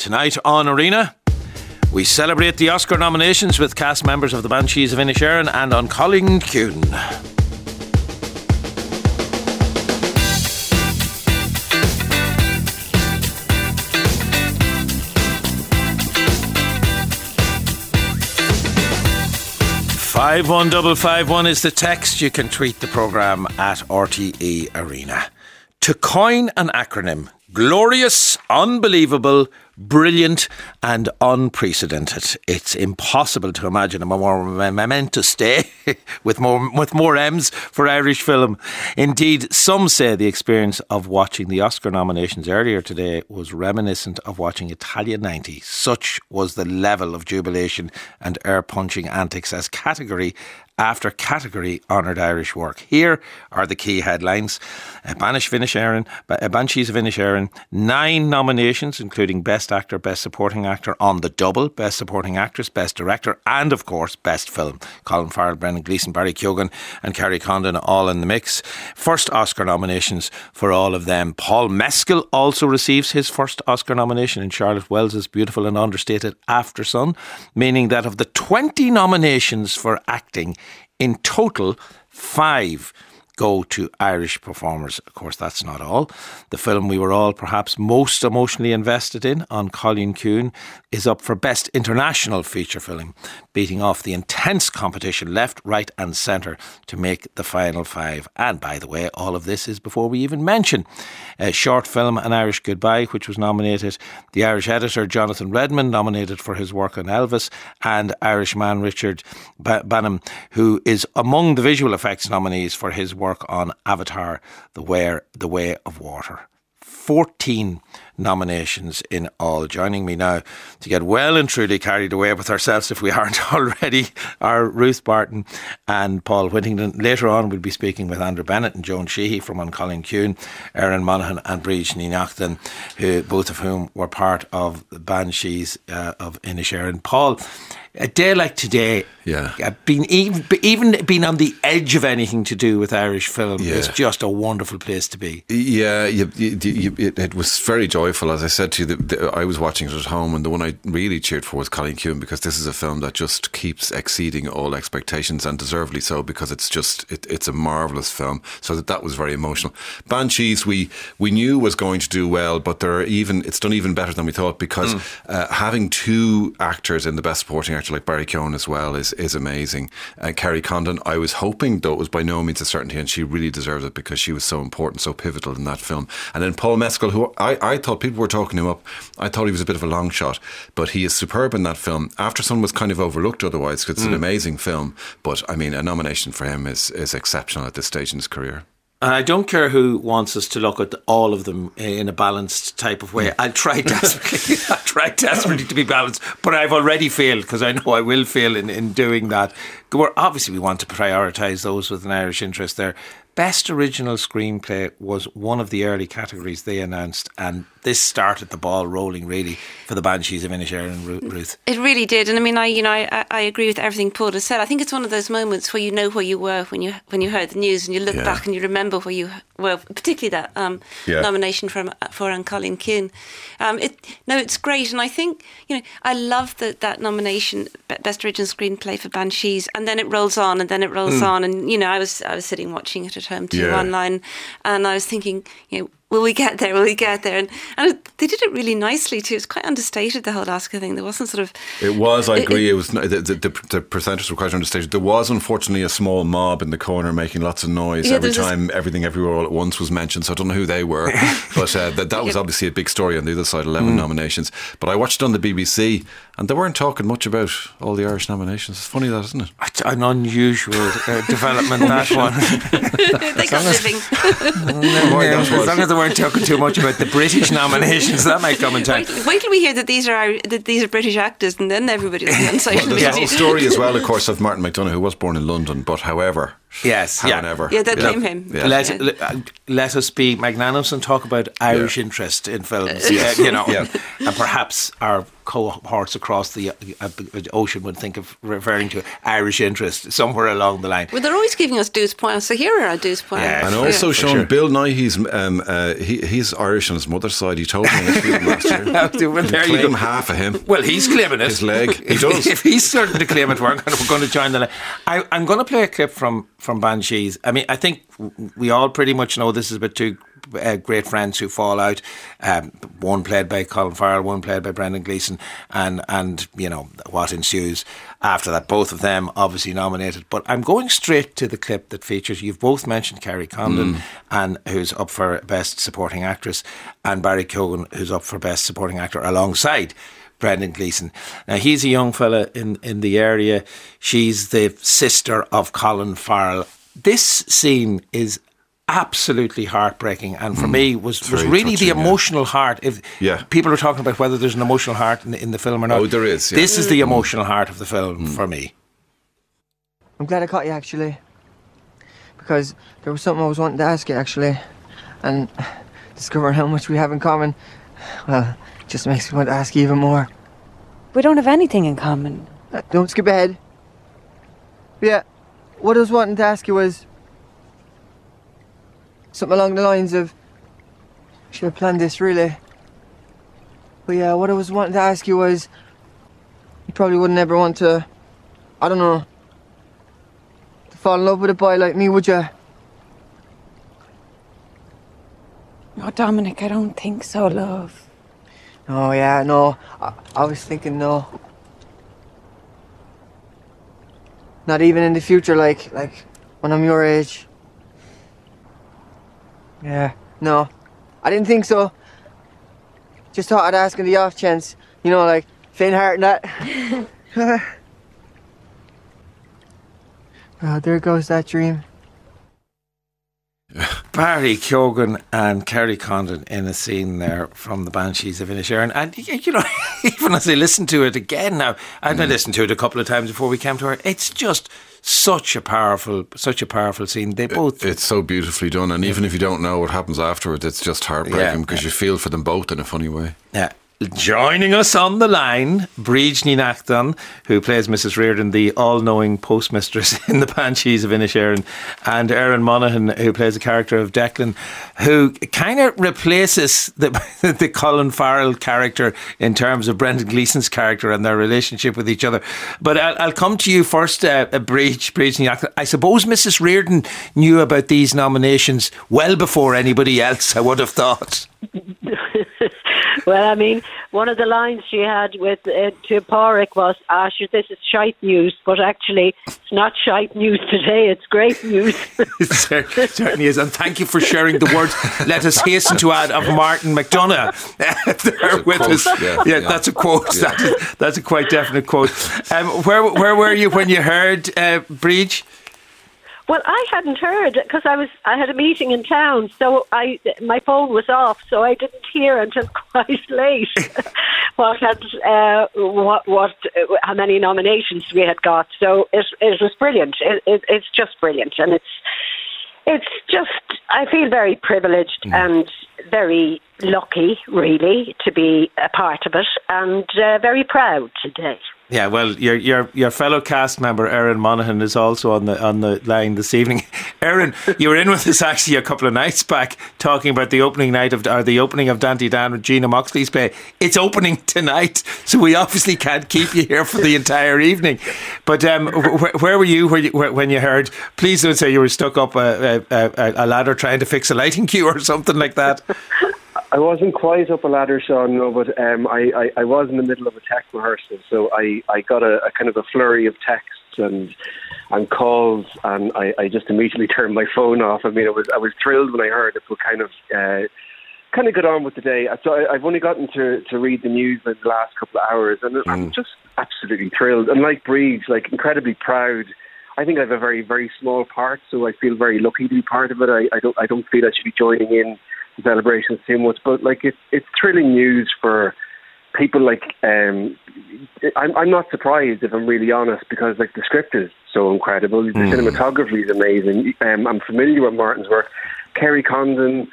Tonight on Arena, we celebrate the Oscar nominations with cast members of the Banshees of Inisherin and An Cailín Ciúin. Five one double five one is the text. You can tweet the program at RTE Arena. To coin an acronym, glorious, unbelievable, brilliant, and unprecedented. It's impossible to imagine a more momentous day with more with more M's for Irish film. Indeed, some say the experience of watching the Oscar nominations earlier today was reminiscent of watching Italia 90. Such was the level of jubilation and air punching antics as category after category honoured Irish work. Here are the key headlines. Banish Finish Aaron, Banshees of Inisherin, nine nominations, including Best Actor, Best Supporting Actor on the double, Best Supporting Actress, Best Director, and of course, Best Film. Colin Farrell, Brendan Gleeson, Barry Keoghan, and Kerry Condon all in the mix. First Oscar nominations for all of them. Paul Mescal also receives his first Oscar nomination in Charlotte Wells's beautiful and understated Aftersun, meaning that of the 20 nominations for acting, in total, five go to Irish performers. Of course, that's not all. The film we were all perhaps most emotionally invested in, An Cailín Ciúin, is up for Best International Feature Film, beating off the intense competition left, right, and centre to make the final five. And by the way, all of this is before we even mention a short film, An Irish Goodbye, which was nominated. The Irish editor, Jonathan Redmond, nominated for his work on Elvis, and Irishman Richard Banham, who is among the visual effects nominees for his work work on Avatar, The Way, the Way of Water. 14 nominations in all. Joining me now to get well and truly carried away with ourselves, if we aren't already, are Ruth Barton and Paul Whittington. Later on, we'll be speaking with Andrew Bennett and Joan Sheehy from An Cailín Ciúin, Aaron Monaghan and Bríd Ní Neachtain, who both of whom were part of the Banshees uh, of Inisherin. Paul, a day like today, yeah, uh, being even even being on the edge of anything to do with Irish film Yeah. is just a wonderful place to be. Yeah, you, you, you, it, it was very joyful. As I said to you, the, the, I was watching it at home, and the one I really cheered for was Cailín Ciúin because this is a film that just keeps exceeding all expectations, and deservedly so because it's just it, it's a marvelous film. So that that was very emotional. Banshees, we we knew was going to do well, but they're even it's done even better than we thought because uh, having two actors in the best supporting actor like Barry Keoghan as well is is amazing. And Kerry Condon, I was hoping though it was by no means a certainty, and she really deserves it because she was so important, so pivotal in that film. And then Paul Mescal, who I, I thought people were talking him up, I thought he was a bit of a long shot, but he is superb in that film. Aftersun was kind of overlooked otherwise because it's an mm. amazing film, but I mean a nomination for him is is exceptional at this stage in his career. And I don't care who wants us to look at all of them in a balanced type of way. Mm. I'll try desperately. I'll try desperately to be balanced, but I've already failed because I know I will fail in, in doing that. We're, obviously, we want to prioritise those with an Irish interest there. Best original screenplay was one of the early categories they announced, and this started the ball rolling really for the Banshees of Inisherin and Ruth. It really did, and I mean, I you know, I, I agree with everything Paul has said. I think it's one of those moments where you know where you were when you when you heard the news, and you look Yeah. back and you remember where you were, particularly that um, Yeah. nomination from for An Cailín Ciúin. Um, it no, it's great, and I think you know, I love that that nomination, best original screenplay for Banshees, and then it rolls on, and then it rolls on, and you know, I was I was sitting watching it at home too Yeah. online, and I was thinking, you know. Will we get there? Will we get there? And, and it- they did it really nicely too. It's quite understated the whole Oscar thing. There wasn't sort of It was, I agree. it- It, was the, the, the, percentages were quite understated. There was unfortunately a small mob in the corner making lots of noise Yeah, every there's this- time everything everywhere all at once was mentioned. So I don't know who they were, but uh, that, that was obviously a big story on the other side. Eleven nominations, but I watched it on the BBC, and they weren't talking much about all the Irish nominations. It's funny that, isn't it? It's an unusual uh, development, that one. they got living. Boy, as long as they weren't talking too much about the British nominations, that might come in time. wait, wait till we hear that these are that these are British actors, and then everybody will be on social Well, there's media. a whole story as well, of course, of Martin McDonagh, who was born in London, but however, Yes, yeah. however. Yeah, they You know, claim him. yeah. Let, Yeah. let, uh, let us be magnanimous and talk about Irish Yeah. interest in films. uh, you know, Yeah. and perhaps our cohorts across the uh, ocean would think of referring to Irish interest somewhere along the line. Well, they're always giving us douze points, so here are our douze points. Yeah. And also, for Sean, sure. Bill Nighy, he's um, uh, he, he's Irish on his mother's side. He told me in a film last year. well, there you Claim go. half of him. Well, he's claiming it. His leg. He If- does. If he's starting to claim it, we're going to, we're going to join the line. I, I'm going to play a clip from, from Banshees. I mean, I think we all pretty much know this is about two uh, great friends who fall out. Um, one played by Colin Farrell, one played by Brendan Gleeson, and and you know what ensues after that. Both of them obviously nominated. But I'm going straight to the clip that features. You've both mentioned Kerry Condon, and who's up for Best Supporting Actress, and Barry Keoghan, who's up for Best Supporting Actor alongside. Brendan Gleeson. Now he's a young fella in, in the area. She's the sister of Colin Farrell. This scene is absolutely heartbreaking, and for hmm. me was, was very really the touching, yeah. emotional heart. If Yeah. people are talking about whether there's an emotional heart in the, in the film or not, Oh, there is, yeah. This is the hmm. emotional heart of the film hmm. for me. I'm glad I caught you actually. Because there was something I was wanting to ask you actually. And discovering how much we have in common, well, just makes me want to ask you even more. We don't have anything in common. Uh, Don't skip ahead. Yeah, what I was wanting to ask you was something along the lines of should have planned this really. But yeah, what I was wanting to ask you was you probably wouldn't ever want to I don't know to fall in love with a boy like me, would you? No, Dominic, I don't think so, love. Oh yeah, no. I, I was thinking no. Not even in the future, like like when I'm your age. Yeah, no. I didn't think so. Just thought I'd ask in the off chance, you know, like faint heart and that. oh, there goes that dream. Barry Keoghan and Kerry Condon in a scene there from the Banshees of Inisherin. And, you know, even as I listen to it again now, and I mm. listened to it a couple of times before we came to her, it's just such a powerful, such a powerful scene. They both. It's so beautifully done, and even if you don't know what happens afterwards, it's just heartbreaking Yeah, because yeah. you feel for them both in a funny way. Yeah. Joining us on the line, Bríd Neachtain, who plays Mrs. Reardon, the all-knowing postmistress in the Banshees of Inisherin, and Aaron Monaghan, who plays the character of Declan, who kind of replaces the the Colin Farrell character in terms of Brendan Gleeson's character and their relationship with each other. But I'll, I'll come to you first, uh, Bríd Neachtain. I suppose Mrs. Reardon knew about these nominations well before anybody else, I would have thought. well, I mean, one of the lines she had with uh, to Pádraic was, "Ah, sure, this is shite news," but actually, it's not shite news today. It's great news. It cer- certainly is. And thank you for sharing the words. Let us hasten to add of Martin McDonagh there with quote, us. Yeah, yeah, yeah. that's a quote. That is, that's a quite definite quote. Um, where where were you when you heard uh, Bríd? Well, I hadn't heard because I was I had a meeting in town, so I my phone was off, so I didn't hear until quite late what had uh, what what how many nominations we had got. So it it was brilliant. It, it, it's just brilliant, and it's it's just I feel very privileged and very lucky, really, to be a part of it, and uh, very proud today. Yeah, well, your your your fellow cast member Aaron Monaghan is also on the on the line this evening. Aaron, you were in with us actually a couple of nights back talking about the opening night of or the opening of Dante Dan with Gina Moxley's play. It's opening tonight, so we obviously can't keep you here for the entire evening. But um, wh- where were you, where you wh- when you heard? Please don't say you were stuck up a, a, a ladder trying to fix a lighting cue or something like that. I wasn't quite up a ladder, Sean, no, but um, I, I, I was in the middle of a tech rehearsal, so I, I got a, a kind of a flurry of texts and and calls, and I, I just immediately turned my phone off. I mean, I was I was thrilled when I heard it, but kind of uh, kind of got on with the day. So I, I've only gotten to, to read the news in the last couple of hours, and I'm just absolutely thrilled. And like Breeze, like incredibly proud. I think I have a very very small part, so I feel very lucky to be part of it. I, I don't I don't feel I should be joining in celebrations too much, but like it's it's thrilling news for people like um, I'm, I'm not surprised if I'm really honest because like the script is so incredible. The cinematography is amazing. Um, I'm familiar with Martin's work. Kerry Condon,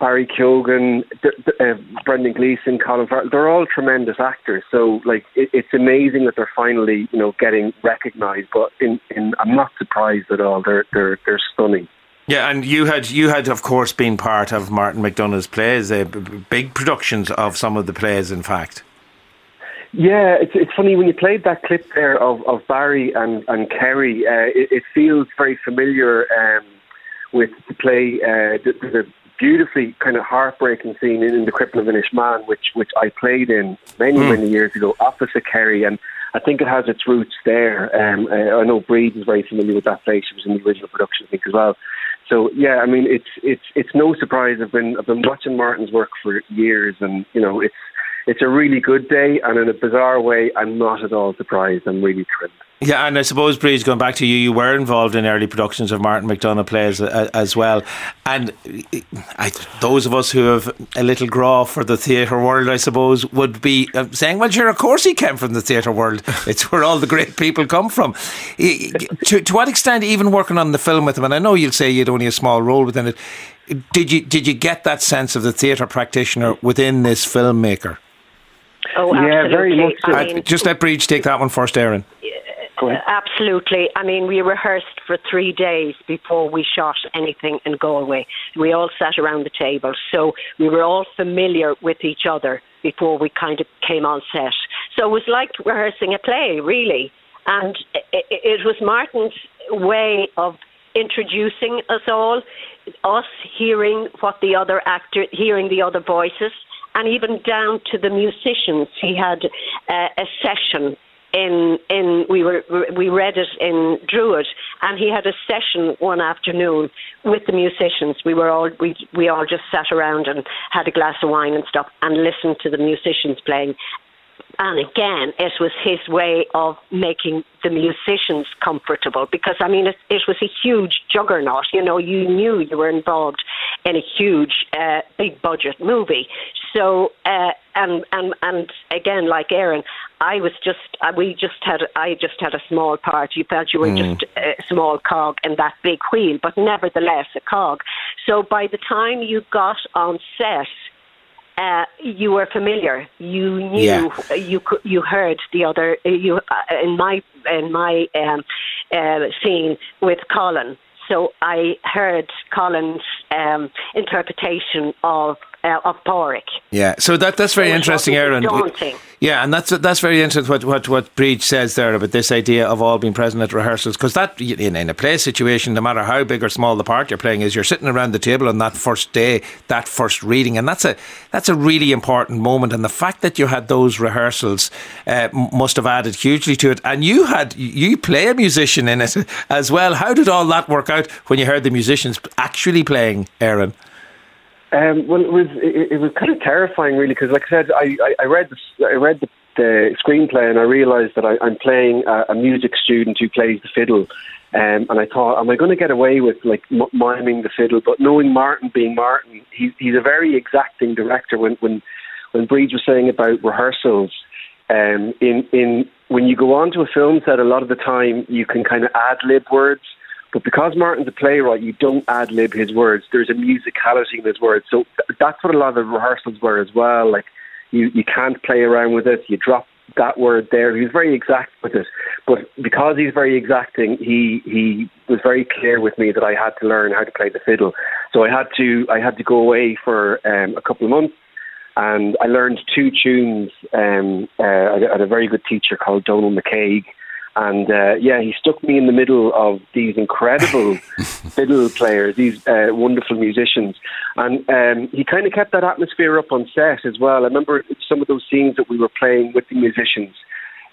Barry Keoghan, D- D- uh, Brendan Gleeson, Colin Farrell, they're all tremendous actors. So like it, it's amazing that they're finally you know getting recognised. But in, in I'm not surprised at all. They're they're they're stunning. Yeah, and you had you had of course been part of Martin McDonagh's plays, uh, big productions of some of the plays. In fact, Yeah, it's it's funny when you played that clip there of, of Barry and and Kerry. Uh, it, it feels very familiar um, with the play. Uh, the, the beautifully kind of heartbreaking scene in, in the Cripple of Inishmaan, which which I played in many many years ago, opposite Kerry, and I think it has its roots there. Um, I know Bríd is very familiar with that play. She was in the original production, I think, as well. So yeah, I mean, it's it's it's no surprise. I've been I've been watching Martin's work for years, and you know, it's it's a really good day, and in a bizarre way, I'm not at all surprised. I'm really thrilled. Yeah, and I suppose Bríd, going back to you, you were involved in early productions of Martin McDonagh plays uh, as well, and I, those of us who have a little grá for the theatre world, I suppose, would be uh, saying, "Well, sure, of course he came from the theatre world. It's where all the great people come from." To, to what extent, even working on the film with him, and I know you'll say you had only a small role within it. Did you did you get that sense of the theatre practitioner within this filmmaker? Oh, Yeah, very much so. I Uh, mean, just let Bríd take that one first, Aaron. Absolutely. I mean, we rehearsed for three days before we shot anything in Galway. We all sat around the table, so we were all familiar with each other before we kind of came on set. So it was like rehearsing a play, really. And it, it was Martin's way of introducing us all, us hearing what the other actor, hearing the other voices, and even down to the musicians. He had uh, a session in in we were we read it in Druid, and he had a session one afternoon with the musicians. We were all we we all just sat around and had a glass of wine and stuff and listened to the musicians playing. And again, it was his way of making the musicians comfortable because, I mean, it, it was a huge juggernaut. You know, you knew you were involved in a huge, uh, big budget movie. So, uh, and, and, and again, like Aaron, I was just, uh, we just had, I just had a small part. You felt you were just a small cog in that big wheel, but nevertheless a cog. So by the time you got on set, uh, you were familiar. You knew. Yeah. You you heard the other. You uh, in my in my um, uh, scene with Colin. So I heard Colin's um, interpretation of uh, of Pádraic. Yeah, so that that's very It interesting, Aaron. daunting. Yeah, and that's that's very interesting what what what Bríd says there about this idea of all being present at rehearsals because that in, in a play situation, no matter how big or small the part you're playing is, you're sitting around the table on that first day, that first reading, and that's a that's a really important moment. And the fact that you had those rehearsals uh, must have added hugely to it. And you had you play a musician in it as well. How did all that work out when you heard the musicians actually playing, Aaron? Um, well, it was it, it was kind of terrifying, really, because like I said, I, I, I read the I read the, the screenplay and I realised that I, I'm playing a, a music student who plays the fiddle, um, and I thought, am I going to get away with like m- miming the fiddle? But knowing Martin being Martin, he, he's a very exacting director. When when when Bríd was saying about rehearsals, um, in in when you go onto a film set, a lot of the time you can kind of ad lib words. But because Martin's a playwright, you don't ad lib his words. There's a musicality in his words. So th- that's what a lot of the rehearsals were as well. Like you, you can't play around with it. You drop that word there. He's very exact with it. But because he's very exacting, he he was very clear with me that I had to learn how to play the fiddle. So I had to I had to go away for um, a couple of months and I learned two tunes. Um, uh, had a very good teacher called Donald McCaig, and uh, yeah, he stuck me in the middle of these incredible fiddle players, these uh, wonderful musicians, and um, he kind of kept that atmosphere up on set as well. I remember some of those scenes that we were playing with the musicians.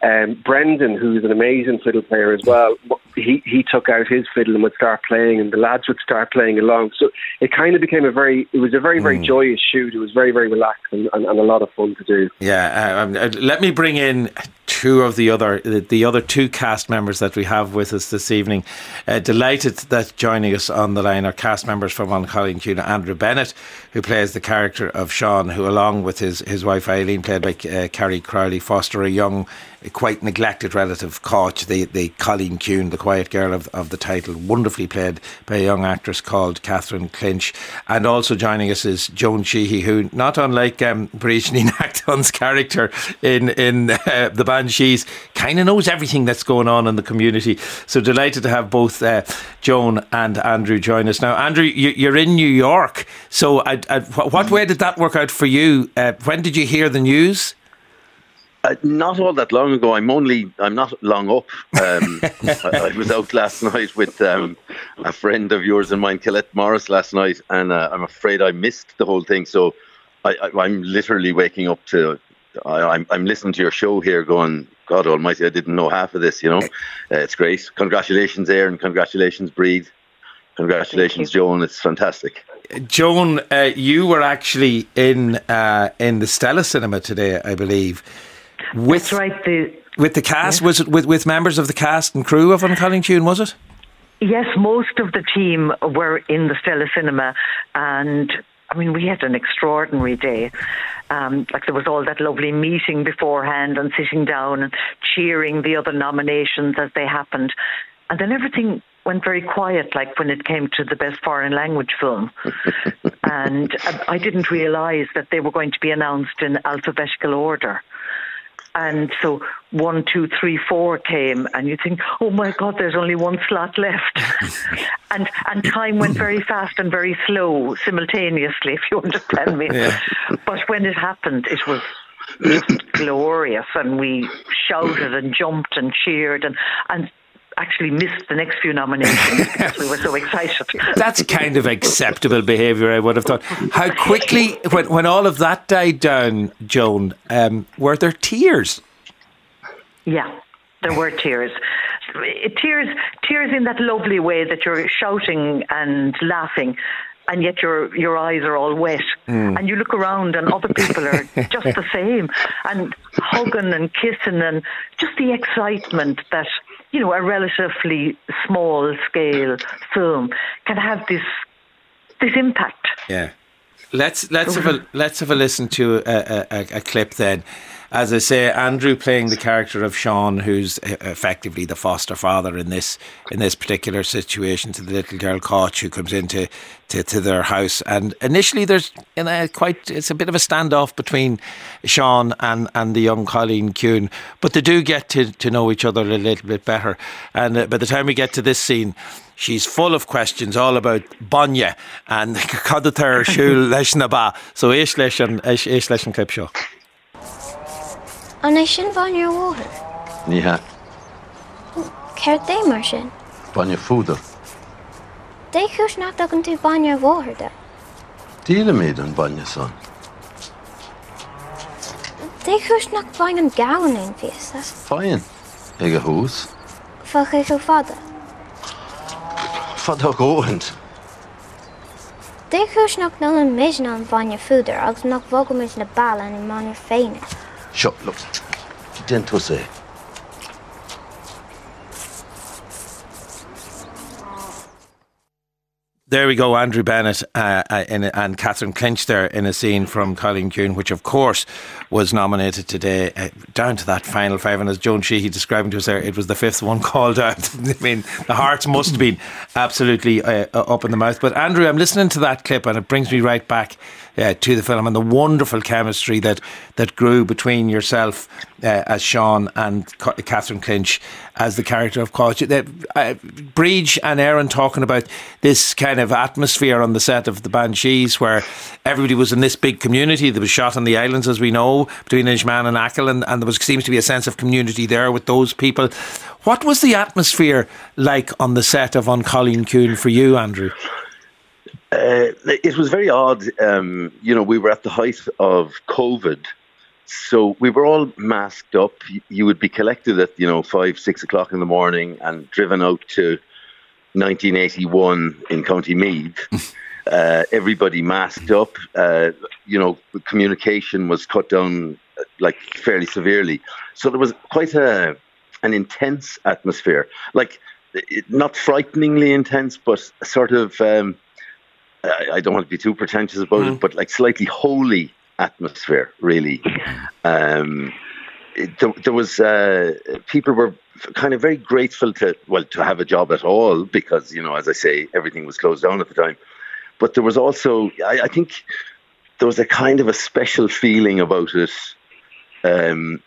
Um, Brendan, who's an amazing fiddle player as well, he he took out his fiddle and would start playing, and the lads would start playing along. So it kind of became a very, it was a very, very joyous shoot. It was very, very relaxed and, and, and a lot of fun to do. Yeah, uh, um, uh, let me bring in two of the other the, the other two cast members that we have with us this evening. Uh, delighted that joining us on the line are cast members from An Cailín Ciúin, Andrew Bennett, who plays the character of Sean, who along with his, his wife Eileen, played by uh, Carrie Crowley, foster a young quite neglected relative Cáit, the, the Cailín Ciúin, the quiet girl of, of the title, wonderfully played by a young actress called Catherine Clinch. And also joining us is Joan Sheehy, who, not unlike um, Acton's character in, in uh, The Banshees, kind of knows everything that's going on in the community. So delighted to have both uh, Joan and Andrew join us. Now, Andrew, you, are in New York. So I, I, what way did that work out for you? Uh, when did you hear the news? Uh, not all that long ago. I'm only. I'm not long up. Um, I, I, was out last night with um, a friend of yours and mine, Colette Morris, last night, and uh, I'm afraid I missed the whole thing. So I, am literally waking up to. I, am I'm, I'm listening to your show here, going, God Almighty, I didn't know half of this. You know, uh, it's great. Congratulations, Aaron. Congratulations, Bríd. Congratulations, Joan. It's fantastic. Joan, uh, you were actually in uh, in the Stella Cinema today, I believe. With, That's right. The, with the cast, was it with, with members of the cast and crew of An Cailín Ciúin, was it? Yes, most of the team were in the Stella Cinema, and I mean, we had an extraordinary day. Um, like there was all that lovely meeting beforehand and sitting down and cheering the other nominations as they happened. And then everything went very quiet, like when it came to the best foreign language film. and I didn't realise that they were going to be announced in alphabetical order. And so one, two, three, four came, and you think, oh my God, there's only one slot left. and and time went very fast and very slow simultaneously, if you understand me. Yeah. But when it happened, it was just glorious, and we shouted and jumped and cheered, and and actually missed the next few nominations because we were so excited. That's kind of acceptable behaviour, I would have thought. How quickly, when, when all of that died down, Joan, um, were there tears? Yeah, there were tears. Tears, tears in that lovely way that you're shouting and laughing, and yet your your eyes are all wet, mm. and you look around and other people are just the same, and hugging and kissing, and just the excitement that you know, a relatively small scale film can have this this impact. Yeah. Let's let's have a let's have a listen to a, a, a clip then as I say, Andrew playing the character of Sean, who's effectively the foster father in this in this particular situation to the little girl Cáit who comes into to, to their house. And initially, there's in a quite it's a bit of a standoff between Sean and, and the young Cailín Ciúin, but they do get to, to know each other a little bit better. And uh, by the time we get to this scene, she's full of questions all about Banya and Cadatar Shul leis na ba. So ish leis an ish leis an A nation van je water. Ja. Care de marsen. Van your voeder. De kus nak dat kunt u van je water. Tiele met een van je son. De kus nak van een gouden in vissen. Fijn. Ege hoes. Van je vader. Van de goend. De kus nak dan een misnan van je voeder. Als nak welkom in de balen en in je venen. Sure, look, say. There we go, Andrew Bennett uh, uh, in, and Catherine Clinch there in a scene from Cailín Ciúin, which of course was nominated today, uh, down to that final five. And as Joan Sheehy describing to us there, it was the fifth one called out. I mean, the hearts must have been absolutely uh, up in the mouth. But Andrew, I'm listening to that clip and it brings me right back uh, to the film and the wonderful chemistry that that grew between yourself uh, as Sean and Catherine Clinch as the character of Cáit. Uh, Bríd and Aaron talking about this kind of atmosphere on the set of the Banshees, where everybody was in this big community. that was shot on the islands, as we know, between Inishmaan and Achill, and, and there was seems to be a sense of community there with those people. What was the atmosphere like on the set of An Cailín Ciúin for you, Andrew? Uh, it was very odd. Um, you know, we were at the height of COVID, so we were all masked up. You would be collected at you know five, six o'clock in the morning and driven out to 1981 in County Meath. uh, everybody masked up. Uh, you know, communication was cut down like fairly severely. So there was quite a an intense atmosphere, like it, not frighteningly intense, but sort of. Um, I, I don't want to be too pretentious about Mm. it, but like slightly holy atmosphere, really. Um, it, there, there was uh, people were kind of very grateful to well to have a job at all because you know as I say everything was closed down at the time, but there was also I, I think there was a kind of a special feeling about it. Um,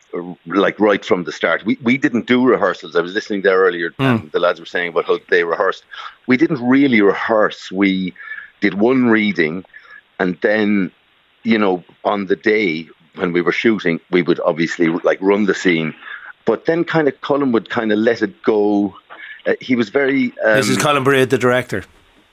like right from the start, we we didn't do rehearsals. I was listening there earlier, and the lads were saying about how they rehearsed. We didn't really rehearse. We did one reading, and then, you know, on the day when we were shooting, we would obviously like run the scene, but then kind of Colm would kind of let it go. Uh, he was very. Um, this is Colm Bairéad, the director.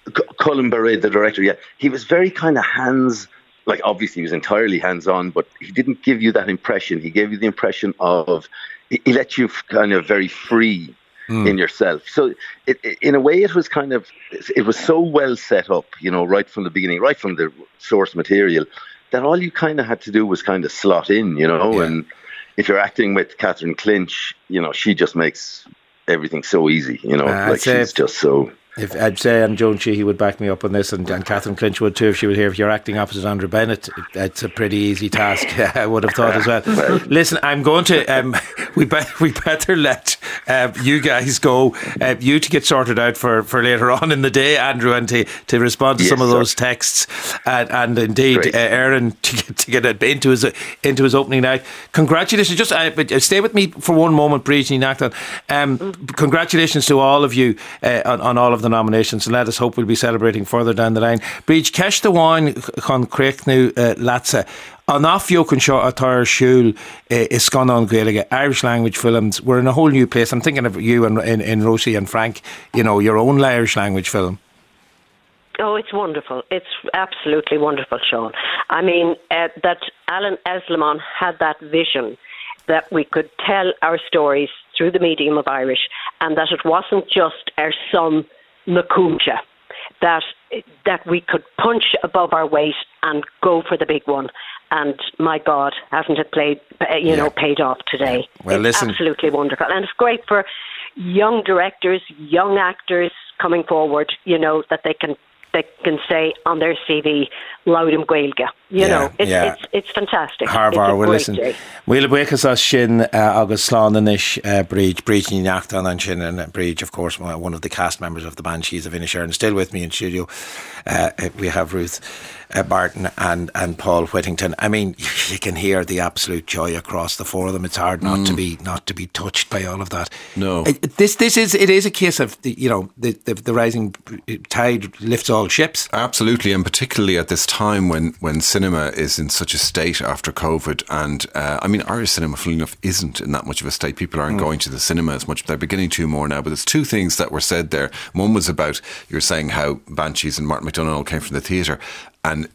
C- Colm Bairéad, the director, yeah, he was very kind of hands, like obviously he was entirely hands on, but he didn't give you that impression. He gave you the impression of, he, he let you kind of very free in yourself. So it, it, in a way, it was kind of, it was so well set up, you know, right from the beginning, right from the source material, that all you kind of had to do was kind of slot in, you know, and if you're acting with Catherine Clinch, you know, she just makes everything so easy, you know, Uh, like she's just so. If I'd say, and Joan Sheehy would back me up on this, and, and Catherine Clinch would too if she was here. If you're acting opposite Andrew Bennett, it's a pretty easy task. I would have thought as well. Listen, I'm going to. Um, we be, we better let uh, you guys go. Uh, you to get sorted out for, for later on in the day, Andrew, and to, to respond to Yes, some of sir. those texts, and, and indeed uh, Aaron to get, to get into his into his opening night. Congratulations! Just uh, uh, stay with me for one moment, Bríd Neachtain. Um, congratulations to all of you uh, on, on all of the nominations, and let us hope we'll be celebrating further down the line. Breach Kesh the wine chun Creachnu uh, Latsa. An can show a tire shul is gone on Gaelige, Irish language films. We're in a whole new place. I'm thinking of you and in, in Rosie and Frank, you know, your own Irish language film. Oh, it's wonderful. It's absolutely wonderful, Sean. I mean, uh, that Alan Eslamon had that vision that we could tell our stories through the medium of Irish and that it wasn't just our son, Nakuja, that, that we could punch above our weight and go for the big one. And my God, hasn't it played, uh, you know, paid off today? Well, it's listen- absolutely wonderful. And it's great for young directors, young actors coming forward, you know, that they can they can say on their CV, Loudham Gaelga. You Yeah, know, it's, yeah. it's it's fantastic. Harvar, well, listen, we'll break us as shin uh, agus slánanish uh, bridge, Bríd Ní Neachtain an shin and uh, Bríd of course one of the cast members of the Banshees of Inisherin and still with me in studio uh, we have Ruth uh, Barton and and Paul Whittington I mean you can hear the absolute joy across the four of them it's hard not to be not to be touched by all of that No. Uh, this this is it is a case of the, you know the, the the rising tide lifts all ships Absolutely, and particularly at this time when, when cinema is in such a state after COVID, and uh, I mean Irish cinema, funnily enough, isn't in that much of a state. People aren't going to the cinema as much. They're beginning to more now. But there's two things that were said there. One was about you're saying how Banshees and Martin McDonagh all came from the theatre, and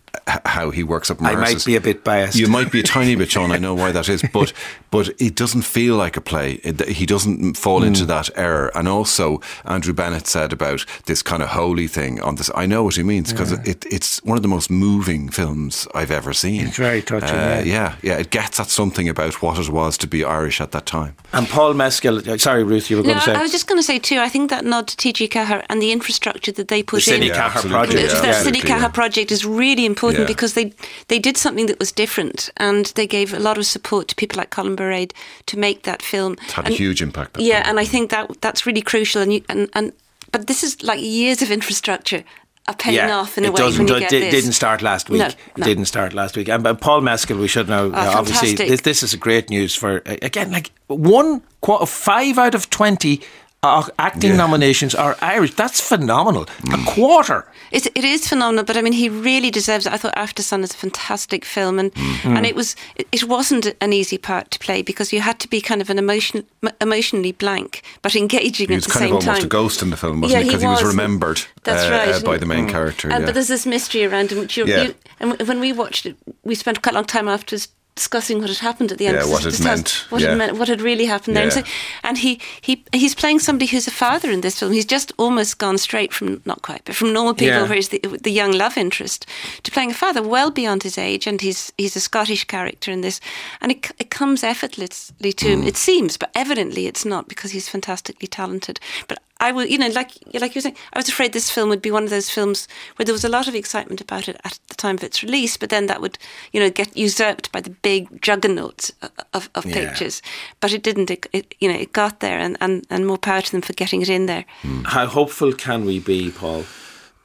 how he works up. I might be a bit biased You might be a tiny bit, Sean. I know why that is, but but it doesn't feel like a play. It, he doesn't fall Hmm. into that error. And also, Andrew Bennett said about this kind of holy thing on this. I know what he means because it, it's one of the most moving films I've ever seen. It's very touching, Uh, yeah. yeah, yeah. It gets at something about what it was to be Irish at that time. and Paul Mescal uh, sorry Ruth you were No, going to say I was just going to say too. I think that nod to TG4 and the infrastructure that they put The in. Cine4 absolutely. project, The- yeah. that Cine absolutely, yeah. project is really important Yeah. because they they did something that was different and they gave a lot of support to people like Colm Bairéad to make that film. It's had And- a huge impact. Yeah, film. and I think that that's really crucial. And you, and and but this is like years of infrastructure are paying off in a it way doesn't, when you it get di- this. didn't start last week. No, It no. didn't start last week. And, but Paul Mescal, we should know. uh, obviously, this, this is a great news for again, like one five out of twenty. Uh, acting Yeah. nominations are Irish. That's phenomenal. A quarter. It's, it is phenomenal, but I mean, he really deserves it. I thought Aftersun is a fantastic film, and Mm. and it was it, it wasn't an easy part to play because you had to be kind of an emotion emotionally blank but engaging He at was the kind same of almost time. a ghost in the film, wasn't Yeah, he? Because he, was was. remembered That's uh, right. uh, by the main character. And, yeah. But there's this mystery around him, which you, Yeah. you, and when we watched it, we spent quite a long time afterwards discussing what had happened at the end. Yeah, This- what it this has- meant, What, yeah. it meant, what had really happened there. And, so, and he, he he's playing somebody who's a father in this film. He's just almost gone straight from not quite, but from normal people, Yeah. where he's the, the young love interest, to playing a father well beyond his age. And he's he's a Scottish character in this, and it, it comes effortlessly to Mm. him. It seems, but evidently it's not because he's fantastically talented. But I will, you know, like like you were saying, I was afraid this film would be one of those films where there was a lot of excitement about it at the time of its release, but then that would, you know, get usurped by the big juggernaut of, of Yeah. pictures. But it didn't. It, it, you know, it got there, and, and, and more power to them for getting it in there. Hmm. How hopeful can we be, Paul?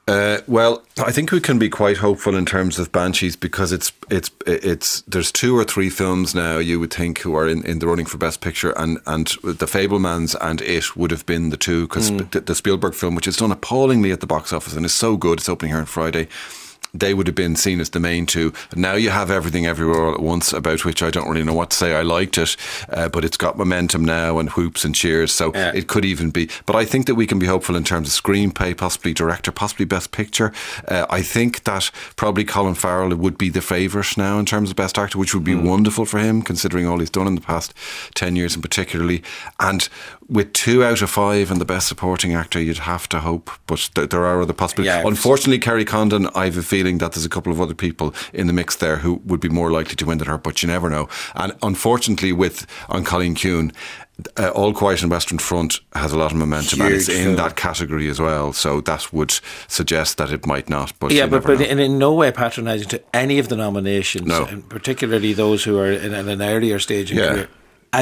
Uh, well, I think we can be quite hopeful in terms of Banshees because it's it's it's there's two or three films now you would think who are in, in the running for Best Picture and and the Fabelmans and it would have been the two because the, the Spielberg film which has done appallingly at the box office and is so good it's opening here on Friday. They would have been seen as the main two. Now you have everything everywhere all at once, about which I don't really know what to say. I liked it, uh, but it's got momentum now and whoops and cheers. So Yeah. it could even be. But I think that we can be hopeful in terms of screenplay, possibly director, possibly best picture. Uh, I think that probably Colin Farrell would be the favourite now in terms of best actor, which would be wonderful for him considering all he's done in the past 10 years in particularly. And with two out of five and the best supporting actor, you'd have to hope. But th- there are other possibilities. Yeah. Unfortunately, Kerry Condon, I have a feeling that there's a couple of other people in the mix there who would be more likely to win than her, but you never know. And unfortunately, with An Cailín Ciúin, uh, All Quiet on Western Front has a lot of momentum and it's Huge in film. that category as well. So that would suggest that it might not. But yeah, but, but in, in no way patronising to any of the nominations, No. and particularly those who are in, an- an earlier stage in Yeah. career.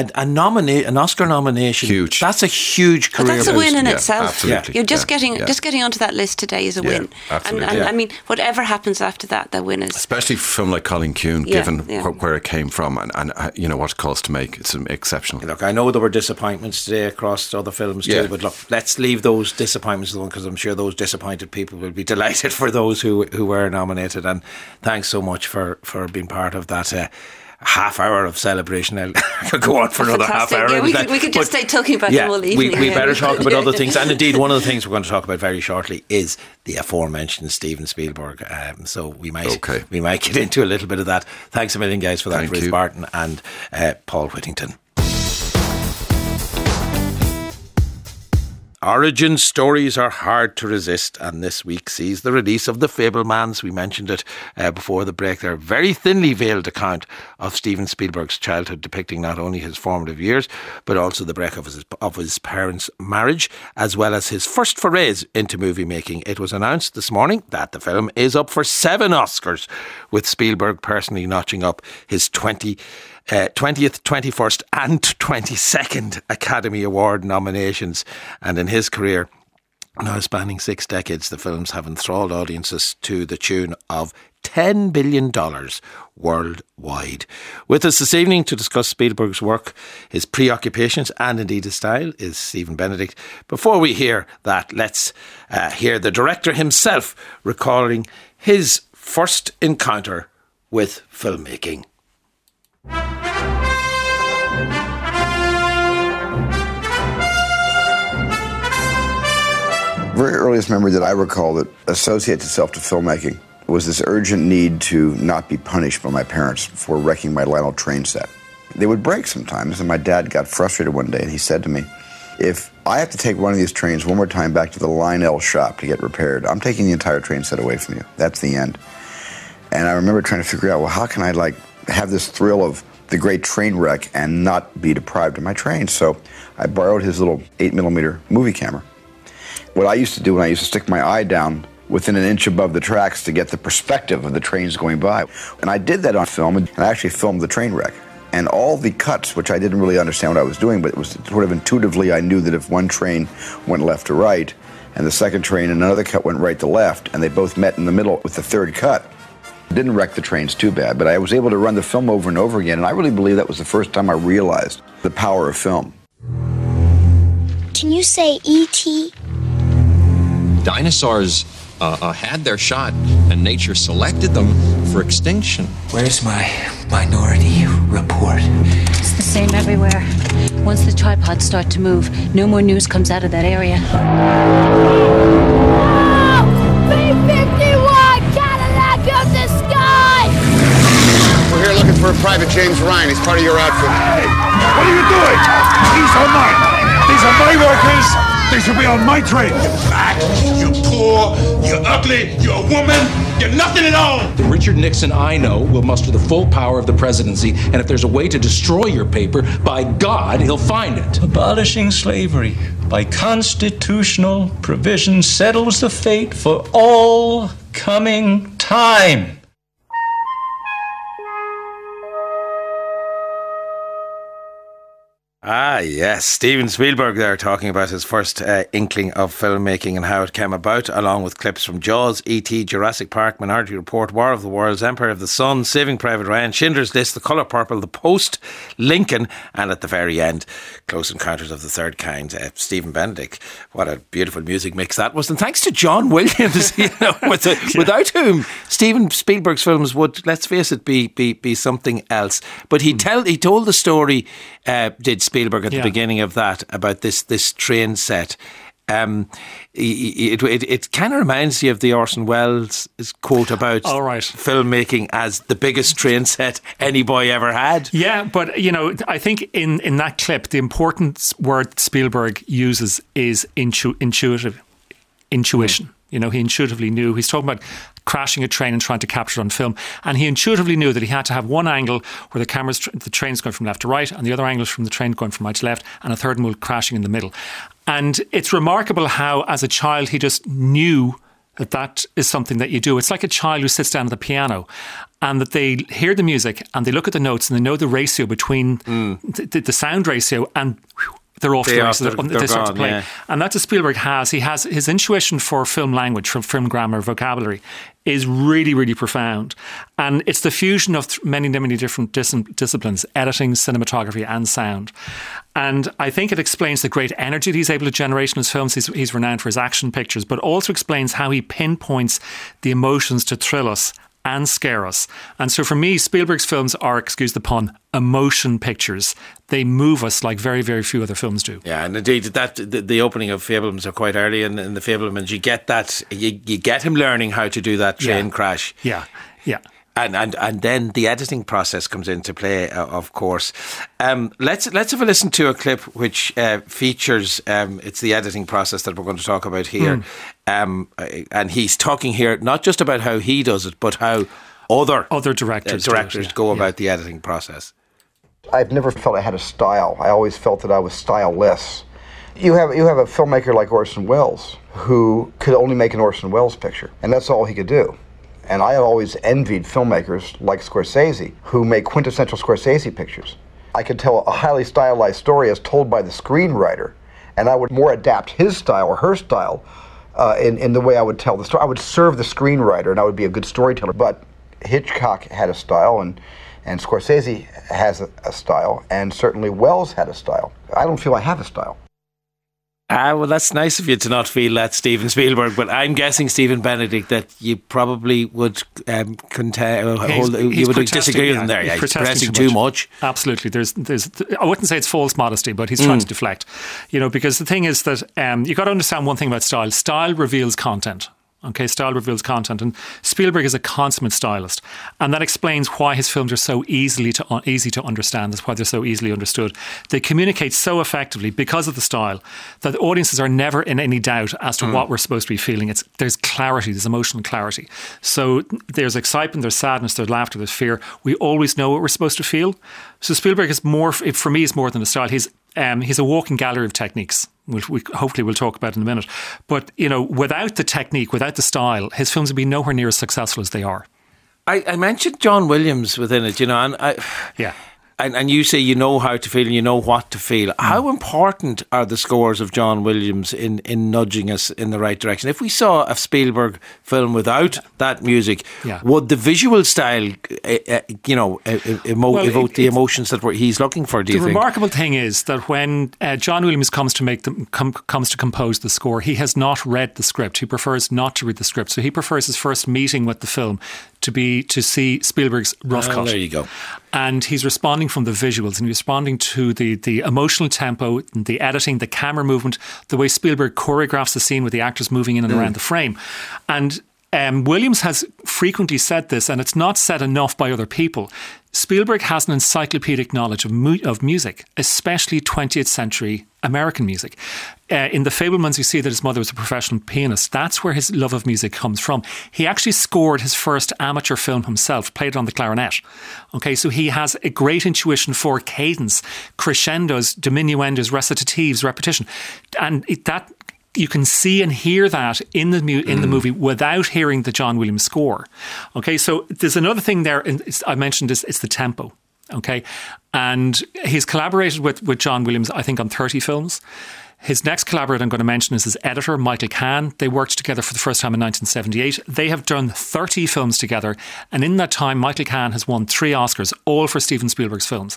A, a nomina- an Oscar nomination, Huge. That's a huge But career. that's a boost. win in Yeah, itself. absolutely. You're just Yeah, getting yeah. just getting onto that list today is a Yeah, win. absolutely. And, and Yeah. I mean, whatever happens after that, they're winners. Especially from like Cailín Ciúin, Yeah, given yeah. wh- where it came from and, and uh, you know what it cost to make, it's exceptional. Look, I know there were disappointments today across other films Yeah. too, but look, let's leave those disappointments alone because I'm sure those disappointed people will be delighted for those who who were nominated. And thanks so much for for being part of that. Uh, Half hour of celebration. I'll could go on for another half hour. Yeah, we could- we could just but- stay talking about yeah, them all we, evening, we yeah. better talk about other things. And indeed, one of the things we're going to talk about very shortly is the aforementioned Steven Spielberg. Um, so we might Okay. we might get into a little bit of that. Thanks a million, guys, for that, Thank Ruth you. Barton and uh, Paul Whittington. Origin stories are hard to resist, and this week sees the release of The Fabelmans. We mentioned it uh, before the break there. Very thinly veiled account of Steven Spielberg's childhood, depicting not only his formative years, but also the break of his, of his parents' marriage, as well as his first forays into movie making. It was announced this morning that the film is up for seven Oscars, with Spielberg personally notching up his 20 uh, 20th, 21st, and 22nd Academy Award nominations. And in his career, now spanning six decades, the films have enthralled audiences to the tune of $10 billion worldwide. With us this evening to discuss Spielberg's work, his preoccupations, and indeed his style is Stephen Benedict. Before we hear that, let's uh, hear the director himself recalling his first encounter with filmmaking. Very earliest memory that I recall that associates itself to filmmaking was this urgent need to not be punished by my parents for wrecking my Lionel train set. They would break sometimes, and my dad got frustrated one day and he said to me, If I have to take one of these trains one more time back to the Lionel shop to get repaired, I'm taking the entire train set away from you. That's the end. And I remember trying to figure out, well, how can I like have this thrill of the great train wreck and not be deprived of my train? So I borrowed his little eight millimeter movie camera what I used to do when I used to stick my eye down within an inch above the tracks to get the perspective of the trains going by. And I did that on film, and I actually filmed the train wreck. And all the cuts, which I didn't really understand what I was doing, but it was sort of intuitively, I knew that if one train went left to right, and the second train and another cut went right to left, and they both met in the middle with the third cut, didn't wreck the trains too bad. But I was able to run the film over and over again, and I really believe that was the first time I realized the power of film. Can you say E.T.? Dinosaurs uh, uh, had their shot, and nature selected them for extinction. Where's my minority report? It's the same everywhere. Once the tripods start to move, no more news comes out of that area. B-51 for Private James Ryan. He's part of your outfit. Hey, what are you doing? These are mine. These are my workers. They should be on my train. You're fat, you're poor, you're ugly, you're a woman, you're nothing at all. The Richard Nixon I know will muster the full power of the presidency, and if there's a way to destroy your paper, by God, he'll find it. Abolishing slavery by constitutional provision settles the fate for all coming time. Ah, yes. Steven Spielberg there talking about his first uh, inkling of filmmaking and how it came about, along with clips from Jaws, E.T., Jurassic Park, Minority Report, War of the Worlds, Empire of the Sun, Saving Private Ryan, Schindler's List, The Colour Purple, The Post, Lincoln, and at the very end, Close Encounters of the Third Kind. Uh, Stephen Benedict. What a beautiful music mix that was. And thanks to John Williams, you know, with yeah. without whom Steven Spielberg's films would, let's face it, be be, be something else. But he, mm. tell, he told the story, uh, did Spielberg at yeah. the beginning of that about this this train set. Um, it, it, it kind of reminds you of the Orson Welles quote about All right. filmmaking as the biggest train set any boy ever had. Yeah, but you know, I think in, in that clip, the important word Spielberg uses is intu- intuitive, intuition. You know, he intuitively knew. He's talking about crashing a train and trying to capture it on film. And he intuitively knew that he had to have one angle where the camera's the train's going from left to right, and the other angle is from the train going from right to left, and a third one crashing in the middle. And it's remarkable how, as a child, he just knew that that is something that you do. It's like a child who sits down at the piano and that they hear the music and they look at the notes and they know the ratio between mm. the, the, sound ratio and whew, they're off they the races. They're, they're, they start gone, to play. Yeah. And that's what Spielberg has. He has his intuition for film language, for film grammar, vocabulary is really, really profound. And it's the fusion of many, many different dis- disciplines editing, cinematography, and sound. And I think it explains the great energy that he's able to generate in his films. He's, he's renowned for his action pictures, but also explains how he pinpoints the emotions to thrill us and scare us. And so for me, Spielberg's films are, excuse the pun, emotion pictures. They move us like very, very few other films do. Yeah, and indeed, that the, the opening of Fabelmans are quite early in, in the Fabelmans. You get that, you, you get him learning how to do that train yeah. crash. Yeah, yeah and and and then the editing process comes into play, uh, of course. Um, let's let's have a listen to a clip which uh, features. Um, it's the editing process that we're going to talk about here, mm. um, uh, and he's talking here not just about how he does it, but how other other directors uh, directors it, yeah. go about yeah. the editing process. I've never felt I had a style. I always felt that I was styleless. You have you have a filmmaker like Orson Welles who could only make an Orson Welles picture, and that's all he could do. And I have always envied filmmakers like Scorsese who make quintessential Scorsese pictures. I could tell a highly stylized story as told by the screenwriter, and I would more adapt his style or her style uh, in, in the way I would tell the story. I would serve the screenwriter, and I would be a good storyteller. But Hitchcock had a style, and, and Scorsese has a, a style, and certainly Welles had a style. I don't feel I have a style. Ah, well, that's nice of you to not feel that, Steven Spielberg. But I'm guessing, Stephen Benedict, that you probably would um, contend, uh, hold, you would disagree with him there. He's, yeah, he's protesting too much. much. Absolutely. There's, there's. I wouldn't say it's false modesty, but he's trying mm. to deflect. You know, because the thing is that um, you got to understand one thing about style. Style reveals content. Okay, style reveals content, and Spielberg is a consummate stylist, and that explains why his films are so easily to uh, easy to understand. That's why they're so easily understood. They communicate so effectively because of the style that audiences are never in any doubt as to mm. what we're supposed to be feeling. It's there's clarity, there's emotional clarity. So there's excitement, there's sadness, there's laughter, there's fear. We always know what we're supposed to feel. So Spielberg is more, for me, is more than a style. He's um, he's a walking gallery of techniques. We'll, we, hopefully, we'll talk about in a minute. But you know, without the technique, without the style, his films would be nowhere near as successful as they are. I, I mentioned John Williams within it, you know, and I, yeah, and, and you say you know how to feel and you know what to feel. Mm. How important are the scores of John Williams in, in nudging us in the right direction? If we saw a Spielberg film without that music, yeah. would the visual style, uh, uh, you know, emo- well, evoke it, the emotions that he's looking for? Do the you think? remarkable thing is that when uh, John Williams comes to make the, com- comes to compose the score, he has not read the script. He prefers not to read the script, so he prefers his first meeting with the film to be to see Spielberg's rough oh, cut. There you go. And he's responding from the visuals and he's responding to the the emotional tempo, the editing, the camera movement, the way Spielberg choreographs the scene with the actors moving in and mm. around the frame. And um, Williams has frequently said this, and it's not said enough by other people. Spielberg has an encyclopedic knowledge of, mu- of music, especially 20th century American music. Uh, in The Fabelmans, you see that his mother was a professional pianist. That's where his love of music comes from. He actually scored his first amateur film himself, played on the clarinet. Okay, so he has a great intuition for cadence, crescendos, diminuendos, recitatives, repetition. And it, that you can see and hear that in the mu- in the mm. movie without hearing the John Williams score. Okay, so there's another thing there. And I mentioned is it's the tempo. Okay, and he's collaborated with with John Williams, I think, on 30 films. His next collaborator I'm going to mention is his editor, Michael Kahn. They worked together for the first time in 1978. They have done 30 films together. And in that time, Michael Kahn has won three Oscars, all for Steven Spielberg's films.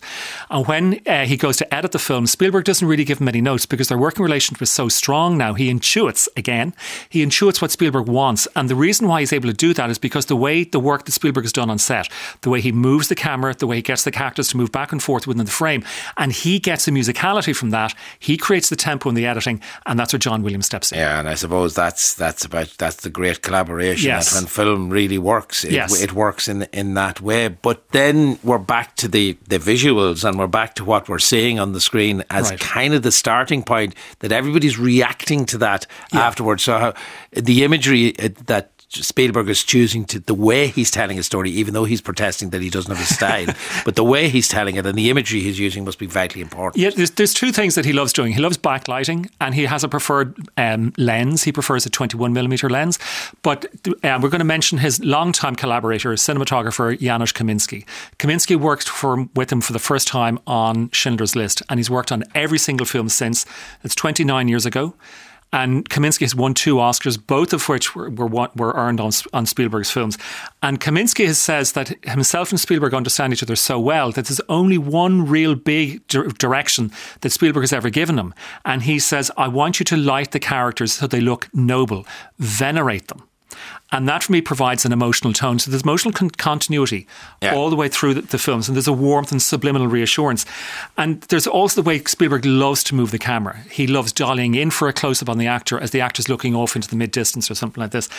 And when uh, he goes to edit the film, Spielberg doesn't really give him any notes because their working relationship is so strong now. He intuits, again, he intuits what Spielberg wants. And the reason why he's able to do that is because the way the work that Spielberg has done on set, the way he moves the camera, the way he gets the characters to move back and forth within the frame, and he gets the musicality from that. He creates the tempo the editing, and that's where John Williams steps in. Yeah, and I suppose that's that's about that's the great collaboration. Yes. That when film really works, it, Yes. it works in in that way. But then we're back to the the visuals, and we're back to what we're seeing on the screen as Right. kind of the starting point that everybody's reacting to that afterwards. So how, the imagery uh, that. Spielberg is choosing to the way he's telling a story, even though he's protesting that he doesn't have a style. but the way he's telling it and the imagery he's using must be vitally important. Yeah, there's, there's two things that he loves doing. He loves backlighting, and he has a preferred um, lens. He prefers a 21 millimeter lens. But uh, we're going to mention his longtime collaborator, cinematographer Janusz Kaminski. Kaminski worked for with him for the first time on Schindler's List, and he's worked on every single film since. It's 29 years ago. And Kaminski has won two Oscars, both of which were were, were earned on, on Spielberg's films. And Kaminski has says that himself and Spielberg understand each other so well that there's only one real big dir- direction that Spielberg has ever given him. And he says, I want you to light the characters so they look noble, venerate them. And that for me provides an emotional tone. So there's emotional con- continuity all the way through the, the films, and there's a warmth and subliminal reassurance. And there's also the way Spielberg loves to move the camera. He loves dialing in for a close up on the actor as the actor's looking off into the mid distance or something like this.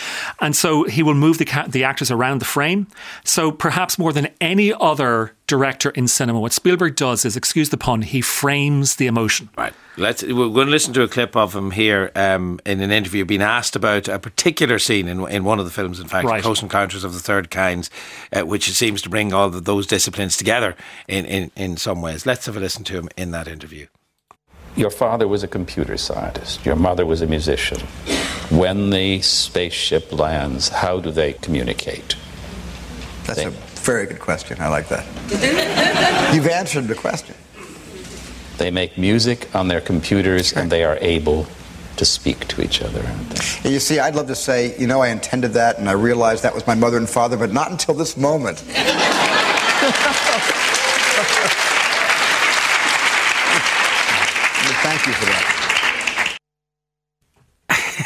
And so he will move the, ca- the actors around the frame. So perhaps more than any other director in cinema, what Spielberg does is, excuse the pun, he frames the emotion. Right. Let's. We're going to listen to a clip of him here um, in an interview, being asked about a particular scene in in one of the films. In fact, Right. Close Encounters of the Third Kind, uh, which seems to bring all of those disciplines together in, in in some ways. Let's have a listen to him in that interview. Your father was a computer scientist. Your mother was a musician. When the spaceship lands, how do they communicate? That's a very good question. I like that. You've answered the question. They make music on their computers and they are able to speak to each other. And you see, I'd love to say, you know, I intended that and I realized that was my mother and father, but not until this moment. Thank you for that.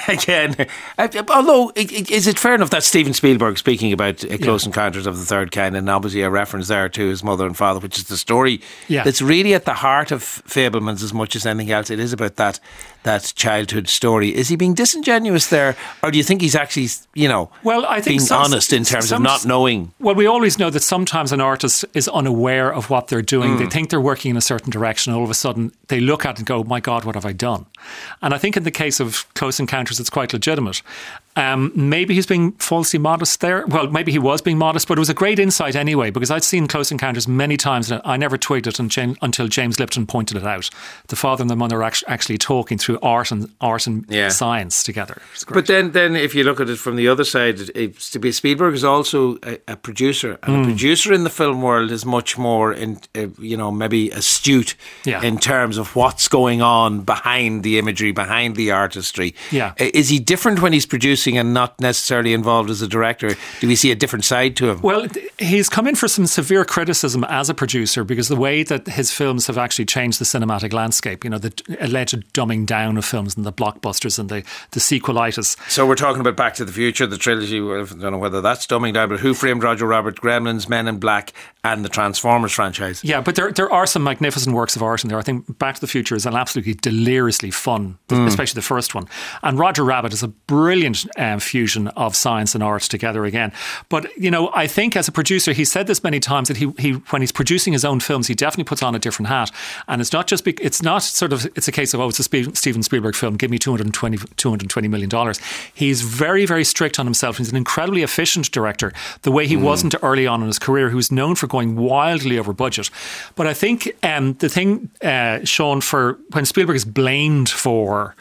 Again, uh, although is it fair enough that Steven Spielberg speaking about uh, Close Encounters of the Third Kind, and obviously a reference there to his mother and father, which is the story Yeah. that's really at the heart of Fabelmans as much as anything else. It is about that that childhood story. Is he being disingenuous there, or do you think he's actually, you know, Well, I think being some- honest in terms some- of not knowing? Well, we always know that sometimes an artist is unaware of what they're doing. They Mm. think they're working in a certain direction. All of a sudden, they look at it and go, "My God, what have I done?" And I think in the case of Close Encounters, it's quite legitimate. Um, maybe he's being falsely modest there. Well, maybe he was being modest, but it was a great insight anyway because I'd seen Close Encounters many times and I never twigged it until James Lipton pointed it out. The father and the mother are actually talking through art and art and Yeah. science together. But then, then if you look at it from the other side, it- it's to be Spielberg is also a, a producer, and a Mm. producer in the film world is much more, in, uh, you know, maybe astute Yeah. in terms of what's going on behind the imagery, behind the artistry. Yeah. Is he different when he's producing and not necessarily involved as a director? Do we see a different side to him? Well, he's come in for some severe criticism as a producer because the way that his films have actually changed the cinematic landscape, you know, the alleged dumbing down of films and the blockbusters and the, the sequelitis. So we're talking about Back to the Future, the trilogy. I don't know whether that's dumbing down, but Who Framed Roger Rabbit, Gremlins, Men in Black, and the Transformers franchise. Yeah, but there there are some magnificent works of art in there. I think Back to the Future is an absolutely deliriously fun, Mm. especially the first one. And Roger Rabbit is a brilliant um, fusion of science and art together again. But you know, I think as a producer, he said this many times that he he when he's producing his own films, he definitely puts on a different hat. And it's not just be, it's not sort of it's a case of oh, it's a Steven Spielberg film, give me 220, 220 million dollars. He's very very strict on himself. He's an incredibly efficient director. The way he Mm. wasn't early on in his career, he was known for going wildly over budget. But I think um, the thing, uh, Sean, for when Spielberg is blamed for,